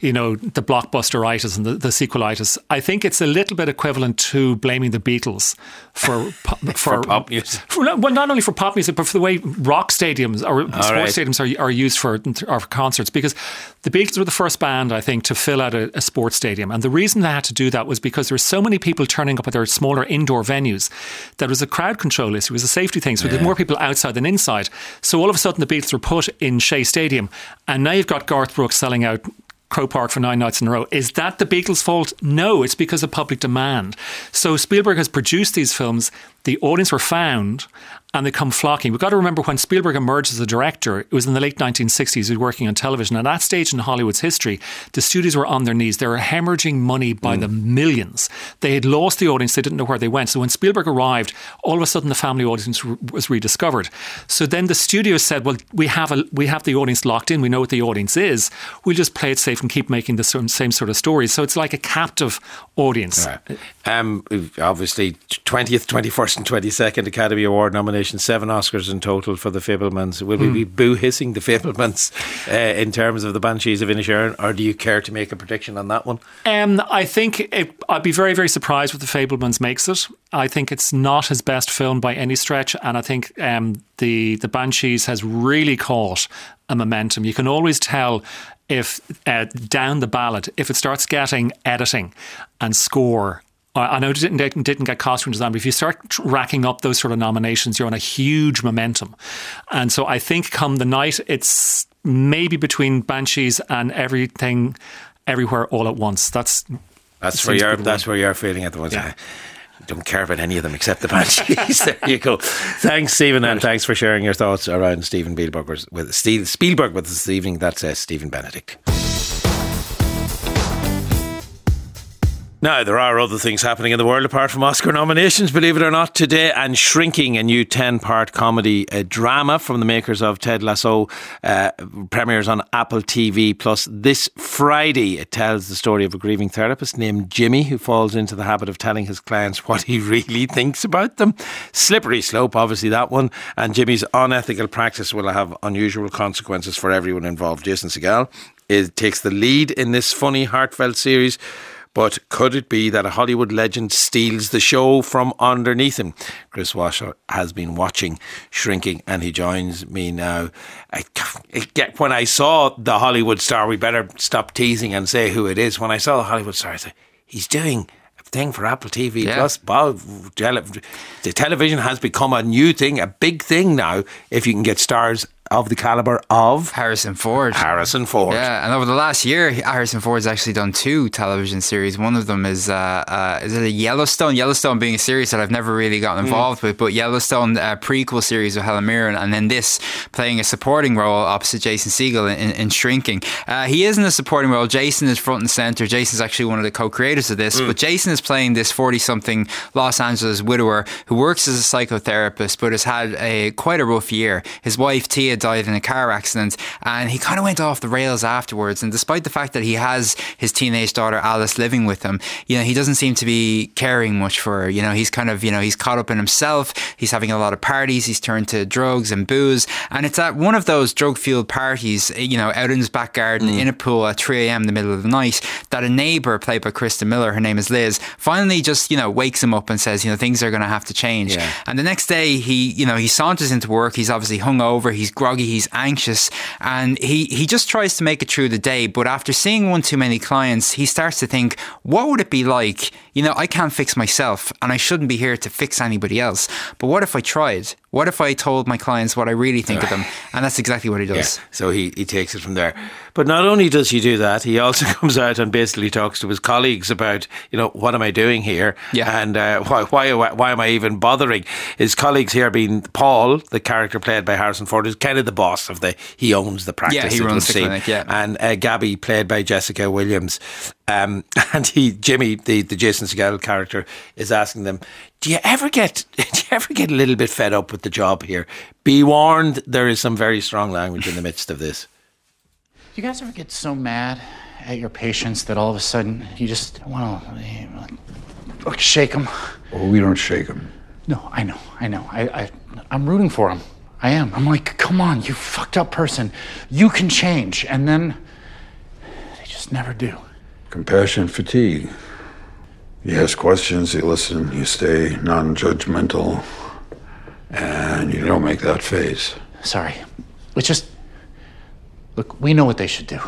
you know, the blockbusteritis and the, the sequelitis, I think it's a little bit equivalent to blaming the Beatles for po- for, pop music. for- well, not only for pop music, but for the way rock stadiums or sports right. stadiums are, are used for, are for concerts. Because the Beatles were the first band, I think, to fill out a, a sports stadium, and the reason they had to do that was because there were so many people turning up at their smaller indoor venues that was a crowd control issue, it was a safety thing. So there were more people outside than inside. So all of a sudden, the Beatles were put in Shea Stadium, and now you've got Garth Brooks selling out Croke Park for nine nights in a row. Is that the Beatles' fault? No, it's because of public demand. So Spielberg has produced these films. The audience were found and they come flocking. We've got to remember when Spielberg emerged as a director, it was in the late 1960s. He was working on television. At that stage in Hollywood's history, the studios were on their knees. They were hemorrhaging money by the millions. They had lost the audience. They didn't know where they went. So when Spielberg arrived, all of a sudden the family audience was rediscovered. So then the studios said, well, we have, a, we have the audience locked in. We know what the audience is. We'll just play it safe and keep making the same same sort of stories. So it's like a captive audience. Um, obviously, 20th, 21st, 22nd Academy Award nominations, seven Oscars in total for The Fabelmans. Will we Hmm. be boo hissing The Fabelmans uh, in terms of the Banshees of Inisherin, or do you care to make a prediction on that one? Um, I think it, I'd be very, very surprised if The Fabelmans makes it. I think it's not his best film by any stretch, and I think um, the the Banshees has really caught a momentum. You can always tell if uh, down the ballot if it starts getting editing and score. I I know it didn't, didn't get costume design, but if you start racking up those sort of nominations, you're on a huge momentum. And so I think come the night, it's maybe between Banshees and everything, everywhere, all at once. That's That's where you're. That's where you're feeling at the moment. Yeah. I don't care about any of them except the Banshees. there you go. Thanks, Stephen, and thanks for sharing your thoughts around Steven Spielberg with Steve, Spielberg with us this evening. That's uh, Stephen Benedict. Now, there are other things happening in the world apart from Oscar nominations, believe it or not, today. And Shrinking, a new 10 part comedy uh, drama from the makers of Ted Lasso, uh, premieres on Apple TV Plus this Friday. It tells the story of a grieving therapist named Jimmy who falls into the habit of telling his clients what he really thinks about them. Slippery slope, obviously, that one. And Jimmy's unethical practice will have unusual consequences for everyone involved. Jason Segel is, takes the lead in this funny, heartfelt series. But could it be that a Hollywood legend steals the show from underneath him? Chris Wasser has been watching Shrinking and he joins me now. I, when I saw the Hollywood star, we better stop teasing and say who it is. When I saw the Hollywood star, I said, he's doing a thing for Apple TV Yeah. Plus. Wow, tele- the television has become a new thing, a big thing now, if you can get stars of the caliber of Harrison Ford. Harrison Ford. Yeah, and over the last year, Harrison Ford's actually done two television series. One of them is uh, uh, is it a Yellowstone? Yellowstone being a series that I've never really gotten Hmm. involved with, but Yellowstone uh, prequel series with Helen Mirren, and then this playing a supporting role opposite Jason Segel in, in Shrinking. Uh, he is in a supporting role. Jason is front and center. Jason's actually one of the co-creators of this, Hmm. but Jason is playing this forty-something Los Angeles widower who works as a psychotherapist, but has had a quite a rough year. His wife Tia died in a car accident, and he kind of went off the rails afterwards. And despite the fact that he has his teenage daughter Alice living with him, you know, he doesn't seem to be caring much for her. You know, he's kind of, you know, he's caught up in himself. He's having a lot of parties. He's turned to drugs and booze, and it's at one of those drug-fueled parties, you know, out in his back garden mm. in a pool at 3 a.m. in the middle of the night, that a neighbor played by Christa Miller, her name is Liz, finally just, you know, wakes him up and says, you know, things are going to have to change. Yeah. And the next day, he, you know, he saunters into work. He's obviously hungover. He's groggy, he's anxious, and he, he just tries to make it through the day. But after seeing one too many clients, he starts to think, what would it be like? You know, I can't fix myself, and I shouldn't be here to fix anybody else. But what if I tried? What if I told my clients what I really think of them? And that's exactly what he does. Yeah, so he, he takes it from there. But not only does he do that, he also comes out and basically talks to his colleagues about, you know, what am I doing here? Yeah. And uh, why, why, why am I even bothering? His colleagues here being Paul, the character played by Harrison Ford, is kind of the boss of the, he owns the practice. Yeah, he runs the clinic, yeah. And uh, Gabby, played by Jessica Williams. Um, and he, Jimmy, the, the Jason Segel character, is asking them, do you ever get do you ever get a little bit fed up with the job here? Be warned, there is some very strong language in the midst of this. You guys ever get so mad at your patients that all of a sudden you just want to like, shake them? Well, oh, we don't shake them. No, I know, I know. I, I, I'm rooting for them. I am. I'm like, come on, you fucked up person. You can change. And then they just never do. Compassion fatigue. You ask questions, you listen, you stay non judgmental, and you don't make that face. Sorry. It's just, look, we know what they should do.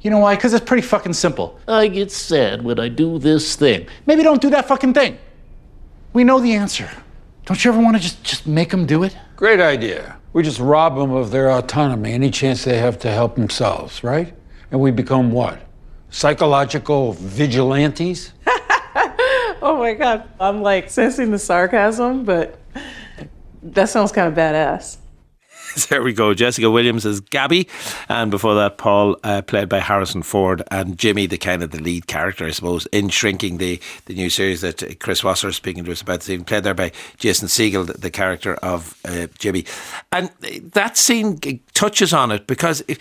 You know why? Because it's pretty fucking simple. I get sad when I do this thing. Maybe don't do that fucking thing. We know the answer. Don't you ever want to just, just make them do it? Great idea. We just rob them of their autonomy, any chance they have to help themselves, right? And we become what? Psychological vigilantes? Oh my God. I'm like sensing the sarcasm, but that sounds kind of badass. there we go. Jessica Williams as Gabby, and before that, Paul, uh, played by Harrison Ford, and Jimmy, the kind of the lead character, I suppose, in Shrinking, the, the new series that Chris Wasser is speaking to us about this evening, played there by Jason Segel, the, the character of uh, Jimmy. And that scene touches on it because. It,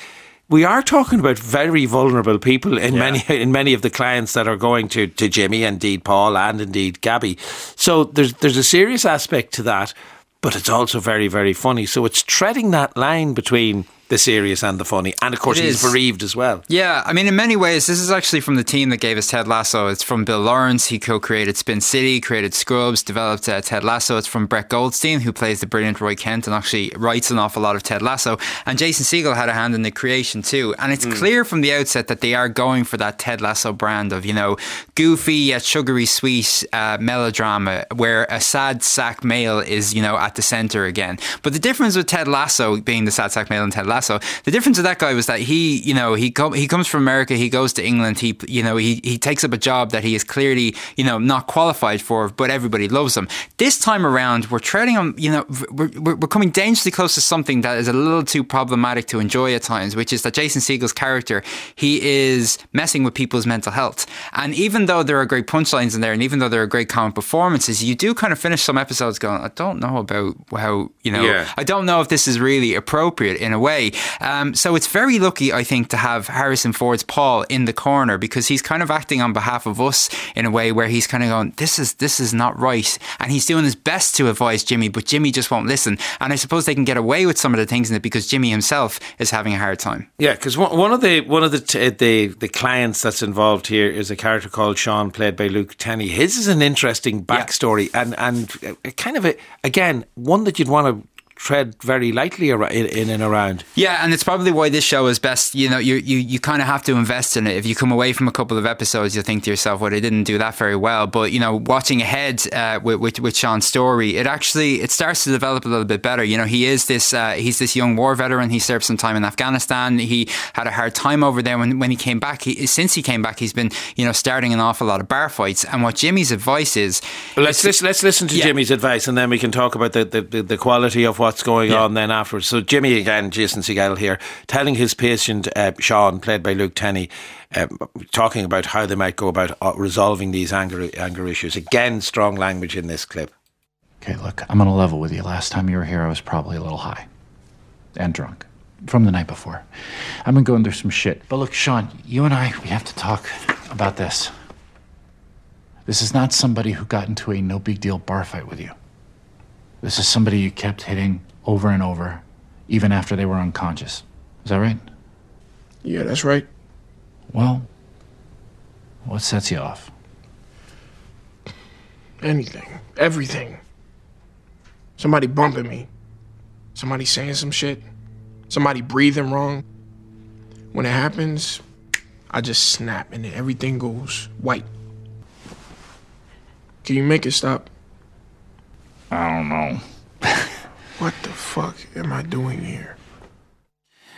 we are talking about very vulnerable people in yeah. many in many of the clients that are going to, to Jimmy, indeed Paul, and indeed Gabby. So there's there's a serious aspect to that, but it's also very very funny. So it's treading that line between the serious and the funny, and of course he's bereaved as well. Yeah, I mean, in many ways, this is actually from the team that gave us Ted Lasso. It's from Bill Lawrence. He co-created Spin City, created Scrubs, developed uh, Ted Lasso. It's from Brett Goldstein, who plays the brilliant Roy Kent and actually writes an awful lot of Ted Lasso. And Jason Segel had a hand in the creation too. And it's clear from the outset that they are going for that Ted Lasso brand of, you know, goofy yet sugary sweet uh, melodrama where a sad sack male is, you know, at the center again. But the difference with Ted Lasso being the sad sack male and Ted Lasso, the difference of that guy was that he, you know, he com- he comes from America, he goes to England, he, you know, he, he takes up a job that he is clearly, you know, not qualified for, but everybody loves him. This time around, we're treading on, you know, we're, we're, we're coming dangerously close to something that is a little too problematic to enjoy at times, which is that Jason Segel's character, he is messing with people's mental health. And even though there are great punchlines in there, and even though there are great comic performances, you do kind of finish some episodes going, I don't know about how, you know, Yeah. I don't know if this is really appropriate in a way. Um, so it's very lucky, I think, to have Harrison Ford's Paul in the corner because he's kind of acting on behalf of us in a way where he's kind of going, "This is this is not right," and he's doing his best to advise Jimmy, but Jimmy just won't listen. And I suppose they can get away with some of the things in it because Jimmy himself is having a hard time. Yeah, because one, of the one of the, t- the the clients that's involved here is a character called Sean, played by Luke Tennie. His is an interesting backstory and and uh, kind of a again one that you'd want to tread very lightly in, in and around. Yeah, and it's probably why this show is best. You know, you you, you kind of have to invest in it. If you come away from a couple of episodes, you'll think to yourself, "Well, they didn't do that very well." But you know, watching ahead uh, with, with with Sean's story, it actually it starts to develop a little bit better. You know, he is this uh, he's this young war veteran. He served some time in Afghanistan. He had a hard time over there when when he came back. He, since he came back, he's been you know starting an awful lot of bar fights. And what Jimmy's advice is, Let's listen, let's listen to Jimmy's advice, and then we can talk about the, the, the, the quality of what's going Yeah. on then afterwards. So Jimmy again, Jason Segel here, telling his patient uh, Sean, played by Luke Tennie, um, talking about how they might go about uh, resolving these anger anger issues. Again, strong language in this clip. Okay, look, I'm on a level with you. Last time you were here, I was probably a little high and drunk from the night before. I've been going through some shit. But look, Sean, you and I, we have to talk about this. This is not somebody who got into a no big deal bar fight with you. This is somebody you kept hitting over and over, even after they were unconscious. Is that right? Yeah, that's right. Well, what sets you off? Anything. Everything. Somebody bumping me. Somebody saying some shit. somebody breathing wrong. When it happens, I just snap and then everything goes white. Can you make it stop? I don't know. What the fuck am I doing here?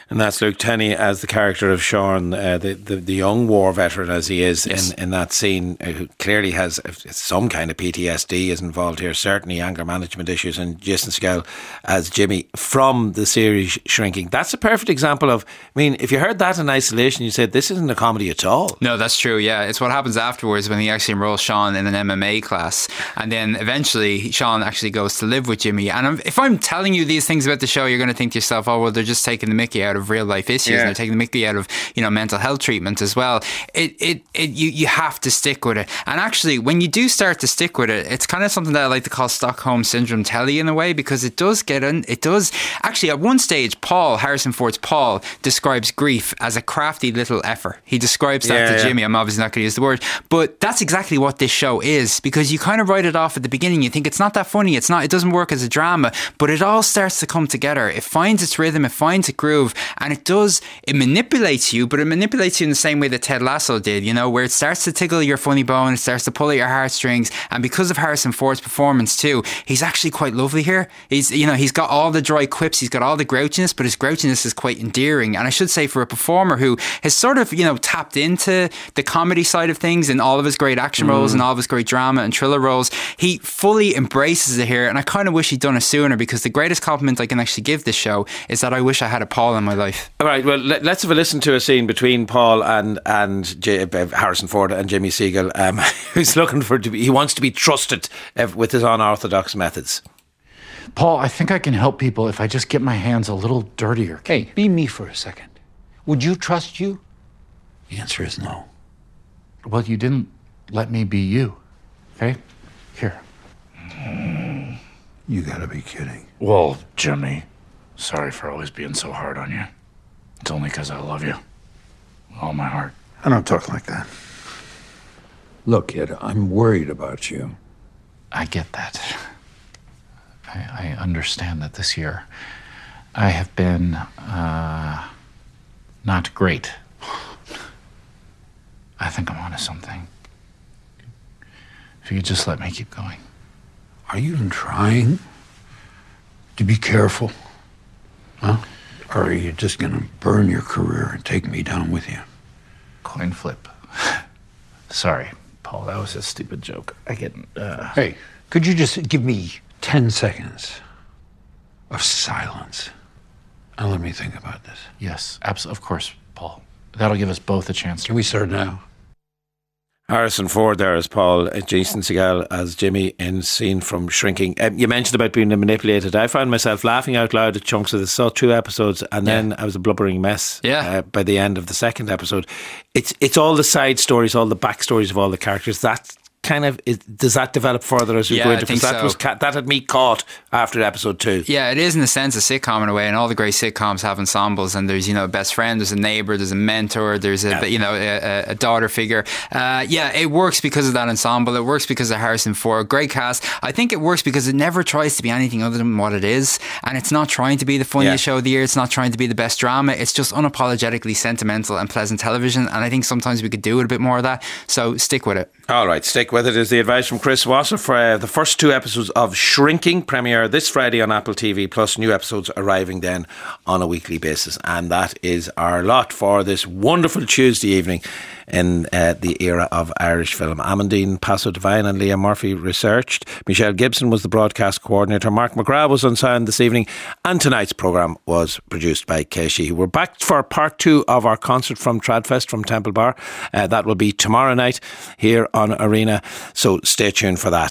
And that's Luke Tennie as the character of Sean, uh, the, the the young war veteran as he is Yes. in, in that scene, uh, who clearly has uh, some kind of PTSD is involved here, certainly anger management issues. And Jason Segel as Jimmy from the series Shrinking. That's a perfect example of, I mean, if you heard that in isolation, you said this isn't a comedy at all. No, that's true. Yeah, it's what happens afterwards when he actually enrolls Sean in an MMA class, and then eventually Sean actually goes to live with Jimmy. And if I'm telling you these things about the show, you're going to think to yourself, "Oh, well, they're just taking the Mickey out of real life issues, Yeah. and they're taking the Mickey out of you know mental health treatment as well." It, it, it, you, you have to stick with it. And actually, when you do start to stick with it, it's kind of something that I like to call Stockholm syndrome telly in a way because it does get in. It does actually at one stage, Paul Harrison Ford's Paul describes grief as a crafty little effort. He describes that Yeah, to yeah. Jimmy. I'm obviously not going to use the word, but that's exactly what this show is because you kind of write it off at the beginning. You think it's not that funny. It's not. It doesn't work as a drama, but it all starts to come together. It finds its rhythm. It finds a groove, and it does. It manipulates you, but it manipulates you in the same way that Ted Lasso did. You know, where it starts to tickle your funny bone. It starts to pull at your heartstrings, and because of Harrison Ford's performance too, he's actually quite lovely here. He's you know he's got all the dry quips. He's got all the grouchiness, but his grouchiness is quite endearing. And I should say for a performer who has sort of you know tapped into the comedy side of things in all of his great action mm-hmm. roles and all of his great drama and thriller roles, he fully embraces it here. And I kind of wish he'd done it sooner because the greatest compliment I can actually give this show is that I wish I had a Paul in my life. All right, well, let, us have a listen to a scene between Paul and and J, uh, Harrison Ford and Jimmy Segel, um, who's looking for to be, he wants to be trusted uh, with his unorthodox methods. Paul, I think I can help people if I just get my hands a little dirtier. Hey, be me for a second. Would you trust you? The answer is no. Well, you didn't let me be you. Okay? Here. You gotta be kidding. Well, Jimmy, sorry for always being so hard on you. It's only because I love you. All my heart. I don't talk like that. Look, kid, I'm worried about you. I get that. I, I understand that this year I have been uh, not great. I think I'm onto something. If you could just let me keep going. Are you even trying to be careful? Huh? Or are you just gonna burn your career and take me down with you? Coin flip. Sorry, Paul, that was a stupid joke. I get. Uh, Hey, could you just give me 10 seconds of silence and let me think about this? yes, absolutely. Of course, Paul. That'll give us both a chance. Can we start now? Harrison Ford there as Paul, uh, Jason Segel as Jimmy in scene from Shrinking. Um, you mentioned about being manipulated. I found myself laughing out loud at chunks of this. Saw two episodes, and then I was a blubbering mess. Yeah. Uh, by the end of the second episode, it's it's all the side stories, all the backstories of all the characters. That kind of is, does that develop further as we Yeah, go I into? think Because that so. was ca- that had me caught after episode two. Yeah, it is in a sense a sitcom in a way, and all the great sitcoms have ensembles. And there's you know a best friend, there's a neighbor, there's a mentor, there's a you know a, a daughter figure. Uh, yeah, it works because of that ensemble. It works because of Harrison Ford, great cast. I think it works because it never tries to be anything other than what it is, and it's not trying to be the funniest Yeah. show of the year. It's not trying to be the best drama. It's just unapologetically sentimental and pleasant television. And I think sometimes we could do with a bit more of that. So stick with it. All right, stick with it is the advice from Chris Wasser for uh, the first two episodes of Shrinking premiere this Friday on Apple TV, plus new episodes arriving then on a weekly basis. And that is our lot for this wonderful Tuesday evening in uh, the era of Irish film. Amandine Passo Devine and Leah Murphy researched. Michelle Gibson was the broadcast coordinator. Mark McGrath was on sound this evening. And tonight's programme was produced by Keshi. We're back for part two of our concert from Tradfest from Temple Bar. Uh, that will be tomorrow night here on Arena. So stay tuned for that.